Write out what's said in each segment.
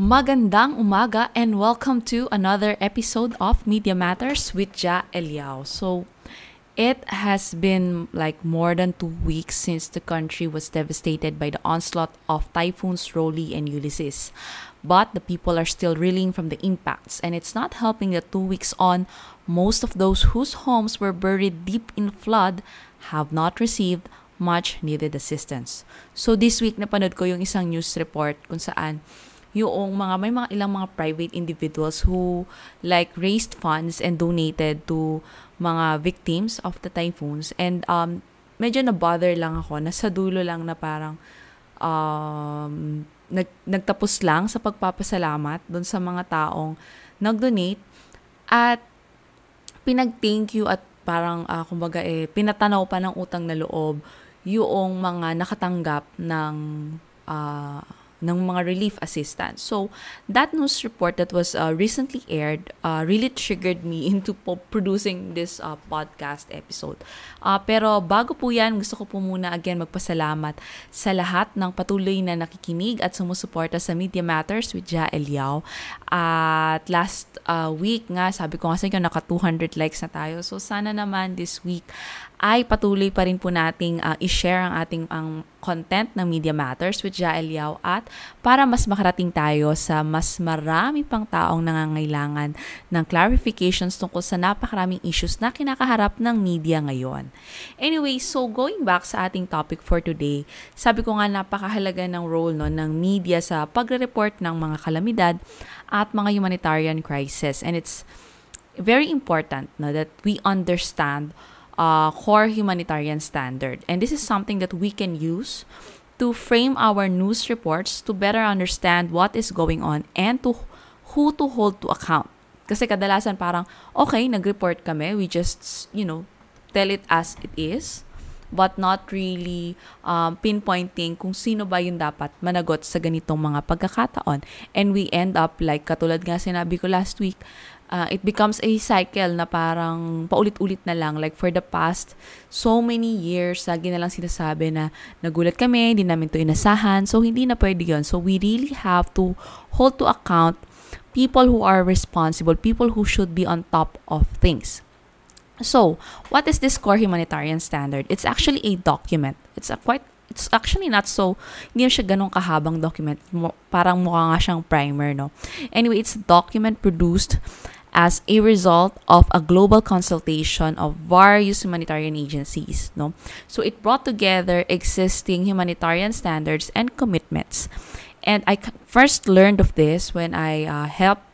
Magandang umaga and welcome to another episode of Media Matters with Ja Eliao. So, it has been like more than two weeks since the country was devastated by the onslaught of typhoons Rolly and Ulysses. But the people are still reeling from the impacts, and it's not helping that two weeks on, most of those whose homes were buried deep in flood have not received much needed assistance. So this week napanood ko yung isang news report kung saan yung mga may mga ilang mga private individuals who like raised funds and donated to mga victims of the typhoons. And um medyo na bother lang ako. Na sa dulo lang na parang um nag, nagtapos lang sa pagpapasalamat doon sa mga taong nag-donate. At pinag-thank you at parang uh, kumbaga eh pinatanaw pa ng utang na loob yung mga nakatanggap ng uh, ng mga relief assistance. So, that news report that was uh, recently aired uh, really triggered me into po- producing this uh, podcast episode. Uh, pero bago po yan, gusto ko po muna again magpasalamat sa lahat ng patuloy na nakikinig at sumusuporta sa Media Matters with Ja Eliao. At last uh, week nga, sabi ko nga sa inyo, naka 200 likes na tayo. So, sana naman this week ay patuloy pa rin po nating uh, i-share ang ating ang content ng Media Matters with Jael Yao at para mas makarating tayo sa mas marami pang taong nangangailangan ng clarifications tungkol sa napakaraming issues na kinakaharap ng media ngayon. Anyway, so going back sa ating topic for today, sabi ko nga napakahalaga ng role no, ng media sa pagre-report ng mga kalamidad at mga humanitarian crisis and it's very important no, that we understand uh, core humanitarian standard. And this is something that we can use to frame our news reports to better understand what is going on and to who to hold to account. Kasi kadalasan parang, okay, nag-report kami, we just, you know, tell it as it is, but not really um, pinpointing kung sino ba yung dapat managot sa ganitong mga pagkakataon. And we end up, like katulad nga sinabi ko last week, uh, it becomes a cycle na parang paulit-ulit na lang. Like for the past so many years, lagi na lang sinasabi na nagulat kami, hindi namin to inasahan. So, hindi na pwede yun. So, we really have to hold to account people who are responsible, people who should be on top of things. So, what is this core humanitarian standard? It's actually a document. It's a quite it's actually not so, hindi siya ganun kahabang document. Mo, Parang mukha nga siyang primer, no? Anyway, it's a document produced as a result of a global consultation of various humanitarian agencies no so it brought together existing humanitarian standards and commitments and i first learned of this when i uh, helped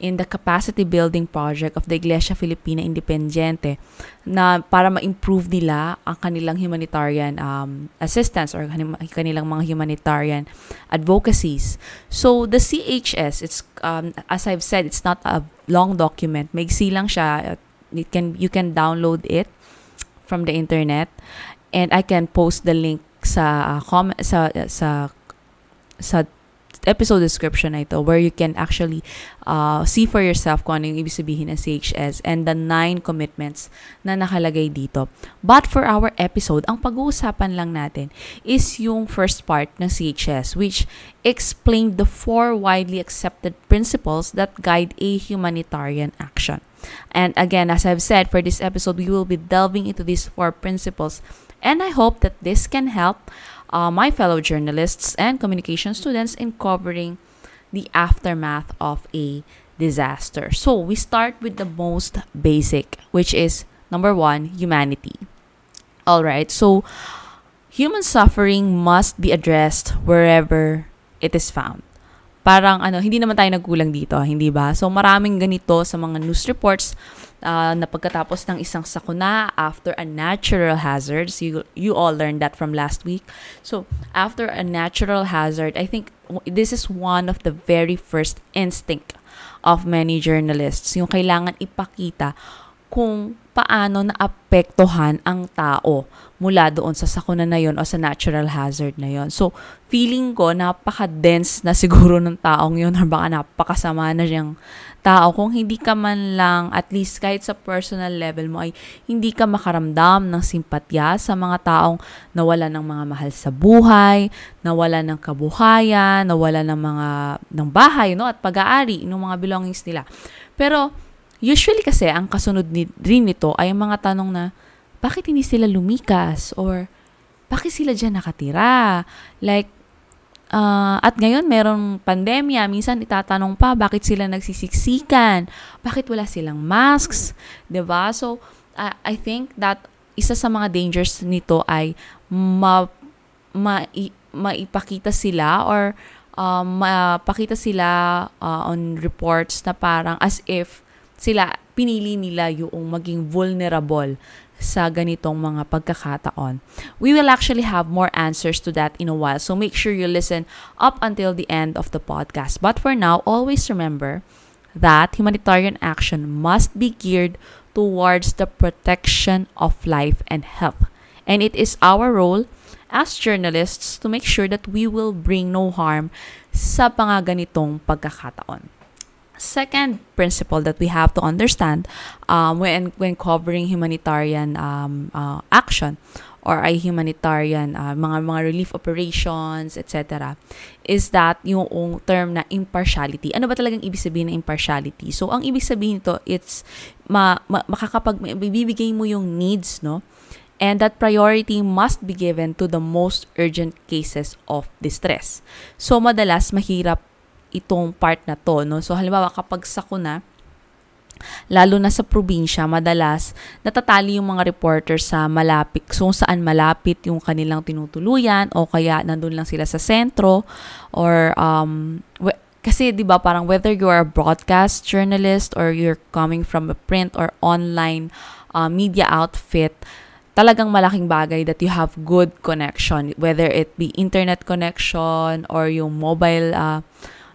in the capacity building project of the Iglesia Filipina Independiente na para ma-improve nila ang kanilang humanitarian um, assistance or kanilang mga humanitarian advocacies. So the CHS, it's um, as I've said, it's not a long document. Maigsi lang siya. It can you can download it from the internet and I can post the link sa uh, com- sa sa sa episode description na ito where you can actually uh, see for yourself kung ano yung ibig sabihin ng CHS and the nine commitments na nakalagay dito. But for our episode, ang pag-uusapan lang natin is yung first part ng CHS which explained the four widely accepted principles that guide a humanitarian action. And again, as I've said, for this episode, we will be delving into these four principles and I hope that this can help uh, my fellow journalists and communication students in covering the aftermath of a disaster. So, we start with the most basic, which is number one, humanity. All right, so human suffering must be addressed wherever it is found. Parang ano, hindi naman tayo nagkulang dito, hindi ba? So maraming ganito sa mga news reports uh, na pagkatapos ng isang sakuna after a natural hazard. So you, you all learned that from last week. So after a natural hazard, I think this is one of the very first instinct of many journalists. Yung kailangan ipakita kung paano naapektuhan ang tao mula doon sa sakuna na yon o sa natural hazard na yon. So, feeling ko napaka-dense na siguro ng taong yon or baka napakasama na siyang tao kung hindi ka man lang at least kahit sa personal level mo ay hindi ka makaramdam ng simpatya sa mga taong nawala ng mga mahal sa buhay, nawala ng kabuhayan, nawala ng mga ng bahay no at pag-aari ng mga belongings nila. Pero Usually kasi, ang kasunod ni, rin nito ay mga tanong na, bakit hindi sila lumikas? Or, bakit sila dyan nakatira? Like, uh, at ngayon merong pandemya, minsan itatanong pa, bakit sila nagsisiksikan? Bakit wala silang masks? ba diba? So, uh, I think that isa sa mga dangers nito ay ma, ma, maipakita sila or um, mapakita sila uh, on reports na parang as if sila, pinili nila yung maging vulnerable sa ganitong mga pagkakataon. We will actually have more answers to that in a while, so make sure you listen up until the end of the podcast. But for now, always remember that humanitarian action must be geared towards the protection of life and health. And it is our role as journalists to make sure that we will bring no harm sa mga pagkakataon second principle that we have to understand um, when when covering humanitarian um, uh, action or ay humanitarian uh, mga mga relief operations etc is that yung term na impartiality. Ano ba talagang ibig sabihin ng impartiality? So ang ibig sabihin nito it's ma, ma, makakapag bibigay mo yung needs no? And that priority must be given to the most urgent cases of distress. So madalas mahirap itong part na to. No? So, halimbawa, kapag sakuna, lalo na sa probinsya, madalas natatali yung mga reporter sa malapit, so saan malapit yung kanilang tinutuluyan o kaya nandun lang sila sa sentro or um, we- kasi 'di ba parang whether you are a broadcast journalist or you're coming from a print or online uh, media outfit, talagang malaking bagay that you have good connection whether it be internet connection or yung mobile uh,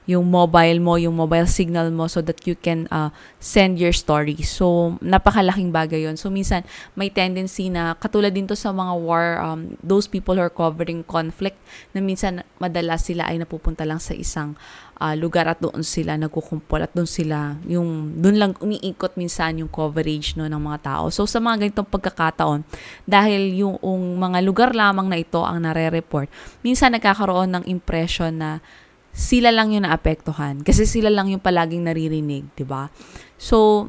yung mobile mo, yung mobile signal mo so that you can uh, send your story. So, napakalaking bagay yon So, minsan, may tendency na, katulad din to sa mga war, um, those people who are covering conflict, na minsan, madalas sila ay napupunta lang sa isang uh, lugar at doon sila nagkukumpol at doon sila, yung, doon lang umiikot minsan yung coverage no, ng mga tao. So, sa mga ganitong pagkakataon, dahil yung, yung mga lugar lamang na ito ang nare-report, minsan nagkakaroon ng impression na sila lang yung naapektuhan. Kasi sila lang yung palaging naririnig, di ba? So,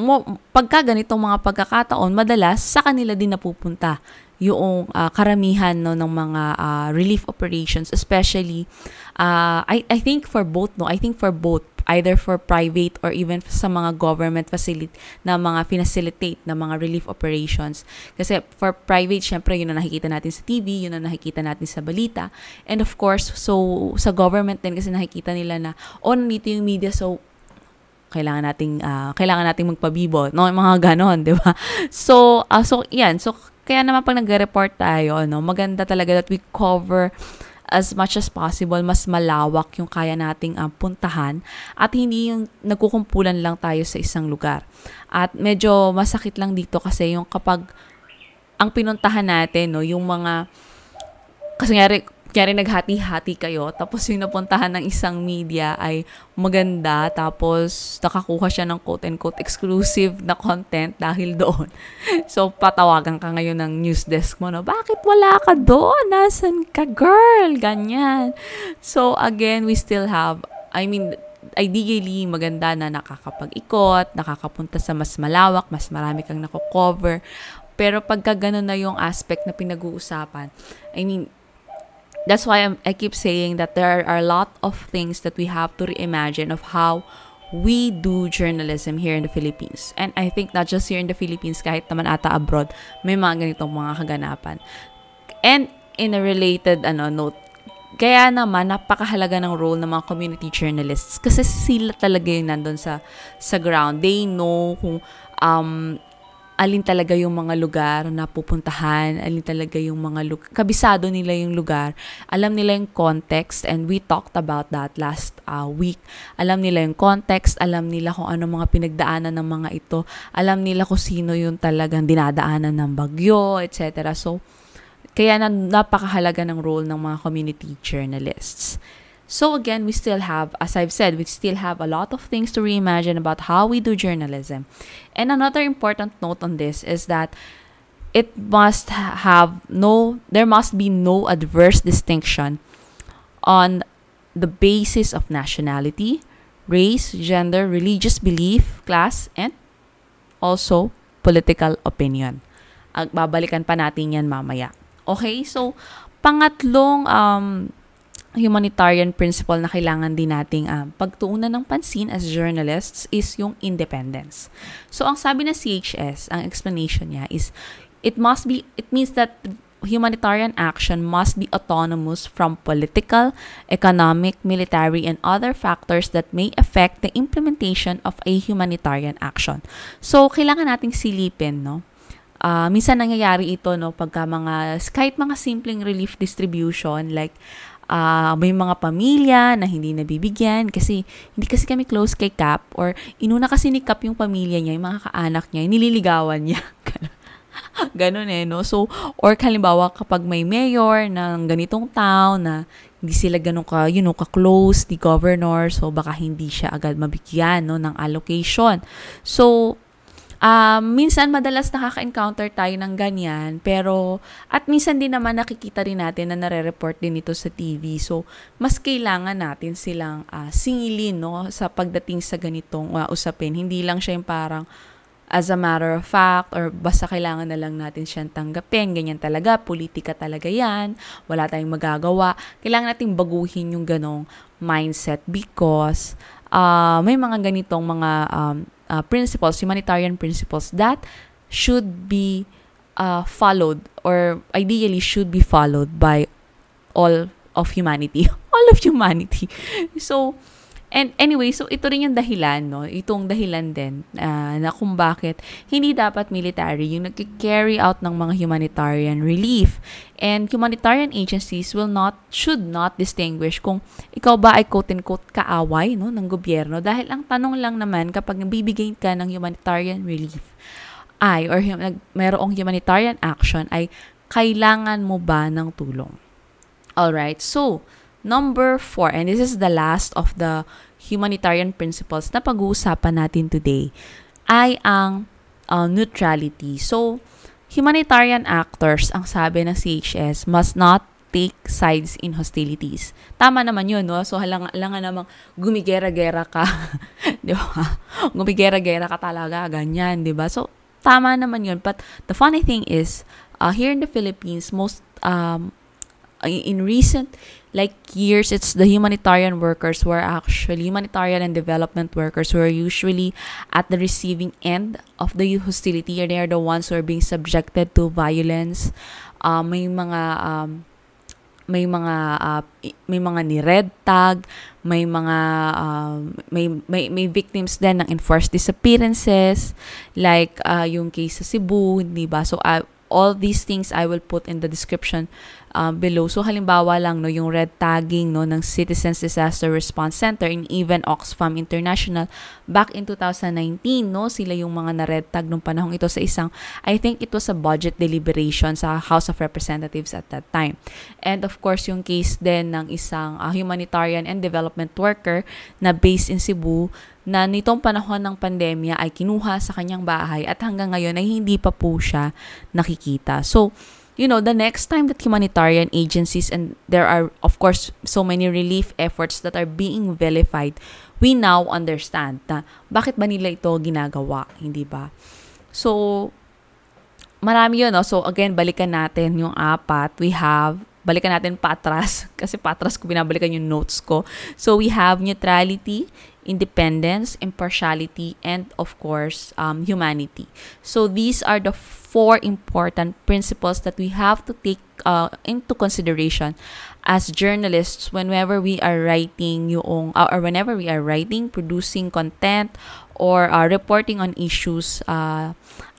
mo, pagka ganitong mga pagkakataon, madalas sa kanila din napupunta yung uh, karamihan no ng mga uh, relief operations especially uh, I I think for both no I think for both either for private or even sa mga government facility na mga finacilitate na mga relief operations. Kasi for private, syempre, yun na nakikita natin sa TV, yun na nakikita natin sa balita. And of course, so sa government din kasi nakikita nila na, oh, nandito yung media, so kailangan nating uh, kailangan nating magpabibo no mga ganon di ba so uh, so yan so kaya naman pag nagre-report tayo no maganda talaga that we cover as much as possible, mas malawak yung kaya nating uh, puntahan at hindi yung nagkukumpulan lang tayo sa isang lugar. At medyo masakit lang dito kasi yung kapag ang pinuntahan natin, no, yung mga kasi nga kaya naghati-hati kayo. Tapos yung napuntahan ng isang media ay maganda. Tapos nakakuha siya ng quote-unquote exclusive na content dahil doon. So patawagan ka ngayon ng news desk mo. No? Bakit wala ka doon? Nasaan ka girl? Ganyan. So again, we still have, I mean, ideally, maganda na nakakapag-ikot, nakakapunta sa mas malawak, mas marami kang nako-cover. Pero pagka ganun na yung aspect na pinag-uusapan, I mean, that's why I'm, I keep saying that there are a lot of things that we have to reimagine of how we do journalism here in the Philippines. And I think not just here in the Philippines, kahit naman ata abroad, may mga ganitong mga kaganapan. And in a related ano note, kaya naman napakahalaga ng role ng mga community journalists kasi sila talaga yung nandun sa sa ground. They know kung um alin talaga yung mga lugar na pupuntahan, alin talaga yung mga lugar, kabisado nila yung lugar, alam nila yung context, and we talked about that last uh, week. Alam nila yung context, alam nila kung ano mga pinagdaanan ng mga ito, alam nila kung sino yung talagang dinadaanan ng bagyo, etc. So, kaya na, napakahalaga ng role ng mga community journalists. So again, we still have, as I've said, we still have a lot of things to reimagine about how we do journalism. And another important note on this is that it must have no, there must be no adverse distinction on the basis of nationality, race, gender, religious belief, class, and also political opinion. Ag babalikan pa natin yan mamaya. Okay, so pangatlong um, humanitarian principle na kailangan din nating um, pagtuunan ng pansin as journalists is yung independence. So ang sabi na CHS, ang explanation niya is it must be it means that humanitarian action must be autonomous from political, economic, military, and other factors that may affect the implementation of a humanitarian action. So, kailangan nating silipin, no? Uh, minsan nangyayari ito, no, pagka mga, kahit mga simpleng relief distribution, like, uh, may mga pamilya na hindi nabibigyan kasi hindi kasi kami close kay Cap or inuna kasi ni Cap yung pamilya niya, yung mga kaanak niya, nililigawan niya. Ganon eh, no? So, or halimbawa kapag may mayor ng ganitong town na hindi sila ganun ka, you know, ka-close ni governor, so baka hindi siya agad mabigyan, no, ng allocation. So, Um, minsan, madalas nakaka-encounter tayo ng ganyan, pero at minsan din naman nakikita rin natin na nare-report din ito sa TV. So, mas kailangan natin silang uh, singilin no, sa pagdating sa ganitong uh, usapin. Hindi lang siya yung parang as a matter of fact or basta kailangan na lang natin siyang tanggapin. Ganyan talaga, politika talaga yan. Wala tayong magagawa. Kailangan nating baguhin yung ganong mindset because uh, may mga ganitong mga um, uh, principles, humanitarian principles that should be uh, followed or ideally should be followed by all of humanity. all of humanity. So, And anyway, so ito rin yung dahilan, no? Itong dahilan din uh, na kung bakit hindi dapat military yung nag-carry out ng mga humanitarian relief. And humanitarian agencies will not, should not distinguish kung ikaw ba ay quote-unquote kaaway no, ng gobyerno. Dahil ang tanong lang naman kapag bibigay ka ng humanitarian relief ay, or hum, mayroong humanitarian action ay kailangan mo ba ng tulong? Alright, so, Number four, and this is the last of the humanitarian principles na pag-uusapan natin today, ay ang uh, neutrality. So, humanitarian actors, ang sabi ng CHS, must not take sides in hostilities. Tama naman yun, no? So, halang, halangan namang gumigera-gera ka. di ba? Gumigera-gera ka talaga, ganyan, di ba? So, tama naman yun. But, the funny thing is, uh, here in the Philippines, most, um, in recent like years it's the humanitarian workers who are actually humanitarian and development workers who are usually at the receiving end of the hostility and they are the ones who are being subjected to violence. Uh, may mga um, may mga uh, may mga ni red tag may mga uh, may, may may victims din ng enforced disappearances like uh, yung case sa Cebu di ba? So uh, all these things I will put in the description uh, below. So halimbawa lang no yung red tagging no ng Citizens Disaster Response Center in even Oxfam International back in 2019 no sila yung mga na red tag nung panahong ito sa isang I think it was a budget deliberation sa House of Representatives at that time. And of course yung case din ng isang uh, humanitarian and development worker na based in Cebu na nitong panahon ng pandemya ay kinuha sa kanyang bahay at hanggang ngayon ay hindi pa po siya nakikita. So, you know, the next time that humanitarian agencies and there are of course so many relief efforts that are being vilified, we now understand na bakit ba nila ito ginagawa, hindi ba? So, marami yun, no? So, again, balikan natin yung apat. We have balikan natin patras kasi patras ko binabalikan yung notes ko. So we have neutrality, independence, impartiality, and of course, um, humanity. So these are the four important principles that we have to take uh, into consideration as journalists whenever we are writing yung uh, or whenever we are writing, producing content, or uh, reporting on issues uh,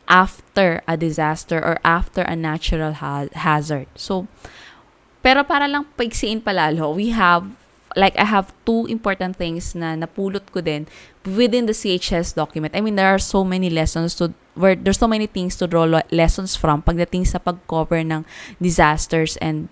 after a disaster or after a natural ha- hazard. So, pero para lang paigsiin palalo, we have like I have two important things na napulot ko din within the CHS document. I mean, there are so many lessons to where there's so many things to draw lessons from pagdating sa pag-cover ng disasters and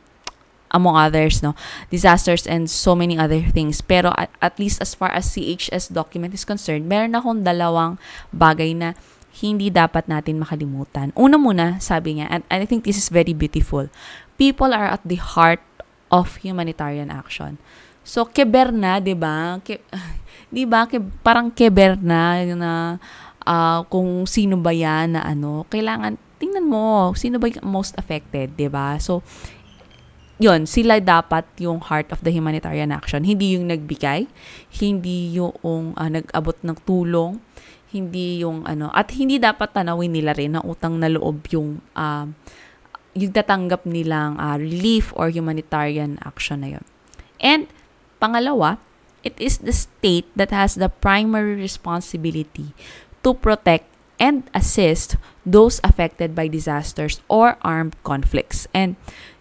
among others, no, disasters and so many other things. Pero at, at least as far as CHS document is concerned, meron akong dalawang bagay na hindi dapat natin makalimutan. Una muna, sabi niya, and I think this is very beautiful. People are at the heart of humanitarian action. So, keber na, di ba? Ke, di ba? Ke, parang keber na, na uh, kung sino ba yan na ano. Kailangan, tingnan mo, sino ba yung most affected, di ba? So, yun, sila dapat yung heart of the humanitarian action. Hindi yung nagbigay, hindi yung uh, nag-abot ng tulong, hindi yung ano, at hindi dapat tanawin nila rin na utang na loob yung uh, yung tatanggap nilang uh, relief or humanitarian action na yun. And Pangalawa, it is the state that has the primary responsibility to protect and assist those affected by disasters or armed conflicts. And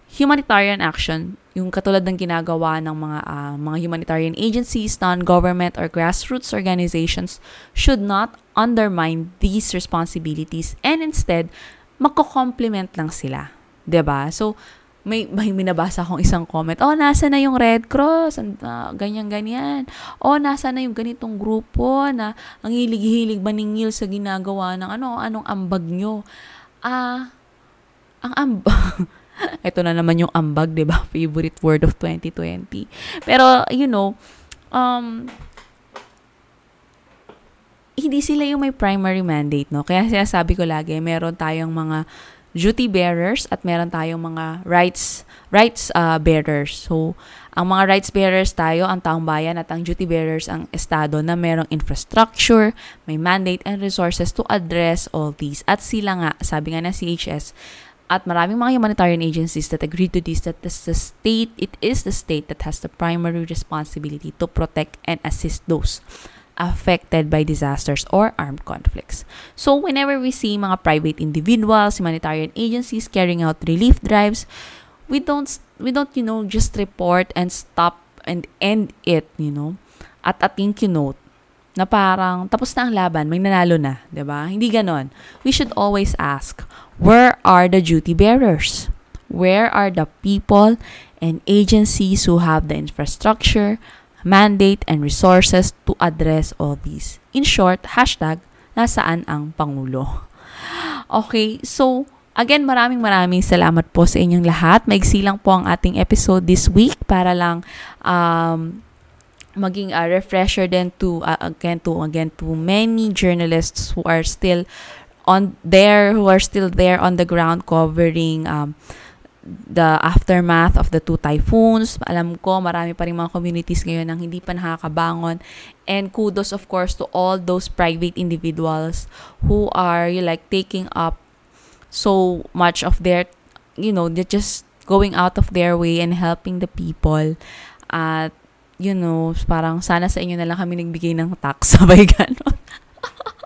humanitarian action, yung katulad ng ginagawa ng mga uh, mga humanitarian agencies, non-government or grassroots organizations should not undermine these responsibilities and instead magko-complement lang sila. 'Di ba? So may, may minabasa akong isang comment, oh, nasa na yung Red Cross, uh, ganyan-ganyan. Oh, nasa na yung ganitong grupo na ang hilig-hilig maningil sa ginagawa ng ano, anong ambag nyo. Ah, uh, ang ambag, ito na naman yung ambag, di ba? Favorite word of 2020. Pero, you know, um, hindi sila yung may primary mandate, no? Kaya sabi ko lagi, meron tayong mga duty bearers at meron tayong mga rights rights uh, bearers. So, ang mga rights bearers tayo, ang taong bayan at ang duty bearers ang estado na merong infrastructure, may mandate and resources to address all these. At sila nga, sabi nga ng CHS, at maraming mga humanitarian agencies that agree to this that the state it is the state that has the primary responsibility to protect and assist those affected by disasters or armed conflicts. So whenever we see mga private individuals, humanitarian agencies carrying out relief drives, we don't we don't you know just report and stop and end it, you know. At a thank you note na parang tapos na ang laban, may nanalo na, 'di ba? Hindi ganon. We should always ask, where are the duty bearers? Where are the people and agencies who have the infrastructure, mandate, and resources to address all these. In short, hashtag, nasaan ang Pangulo? Okay, so, again, maraming maraming salamat po sa inyong lahat. Maigsi lang po ang ating episode this week para lang um, maging a refresher din to uh, again to again to many journalists who are still on there who are still there on the ground covering um, the aftermath of the two typhoons. Alam ko, marami pa rin mga communities ngayon ang hindi pa nakakabangon. And kudos, of course, to all those private individuals who are you like taking up so much of their, you know, they're just going out of their way and helping the people. At, you know, parang sana sa inyo na lang kami nagbigay ng tax. Sabay ganon.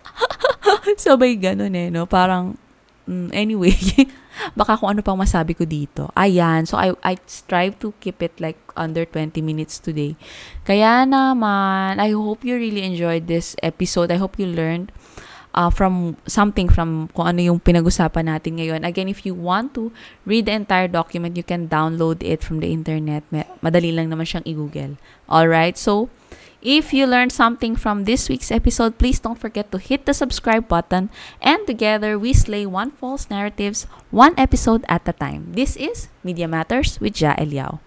Sabay ganon eh, no? Parang, mm, anyway, baka kung ano pang masabi ko dito. Ayan. So, I, I strive to keep it like under 20 minutes today. Kaya naman, I hope you really enjoyed this episode. I hope you learned uh, from something from kung ano yung pinag-usapan natin ngayon. Again, if you want to read the entire document, you can download it from the internet. Madali lang naman siyang i-google. Alright? So, If you learned something from this week's episode, please don't forget to hit the subscribe button and together we slay one false narratives, one episode at a time. This is Media Matters with Ja Eliao.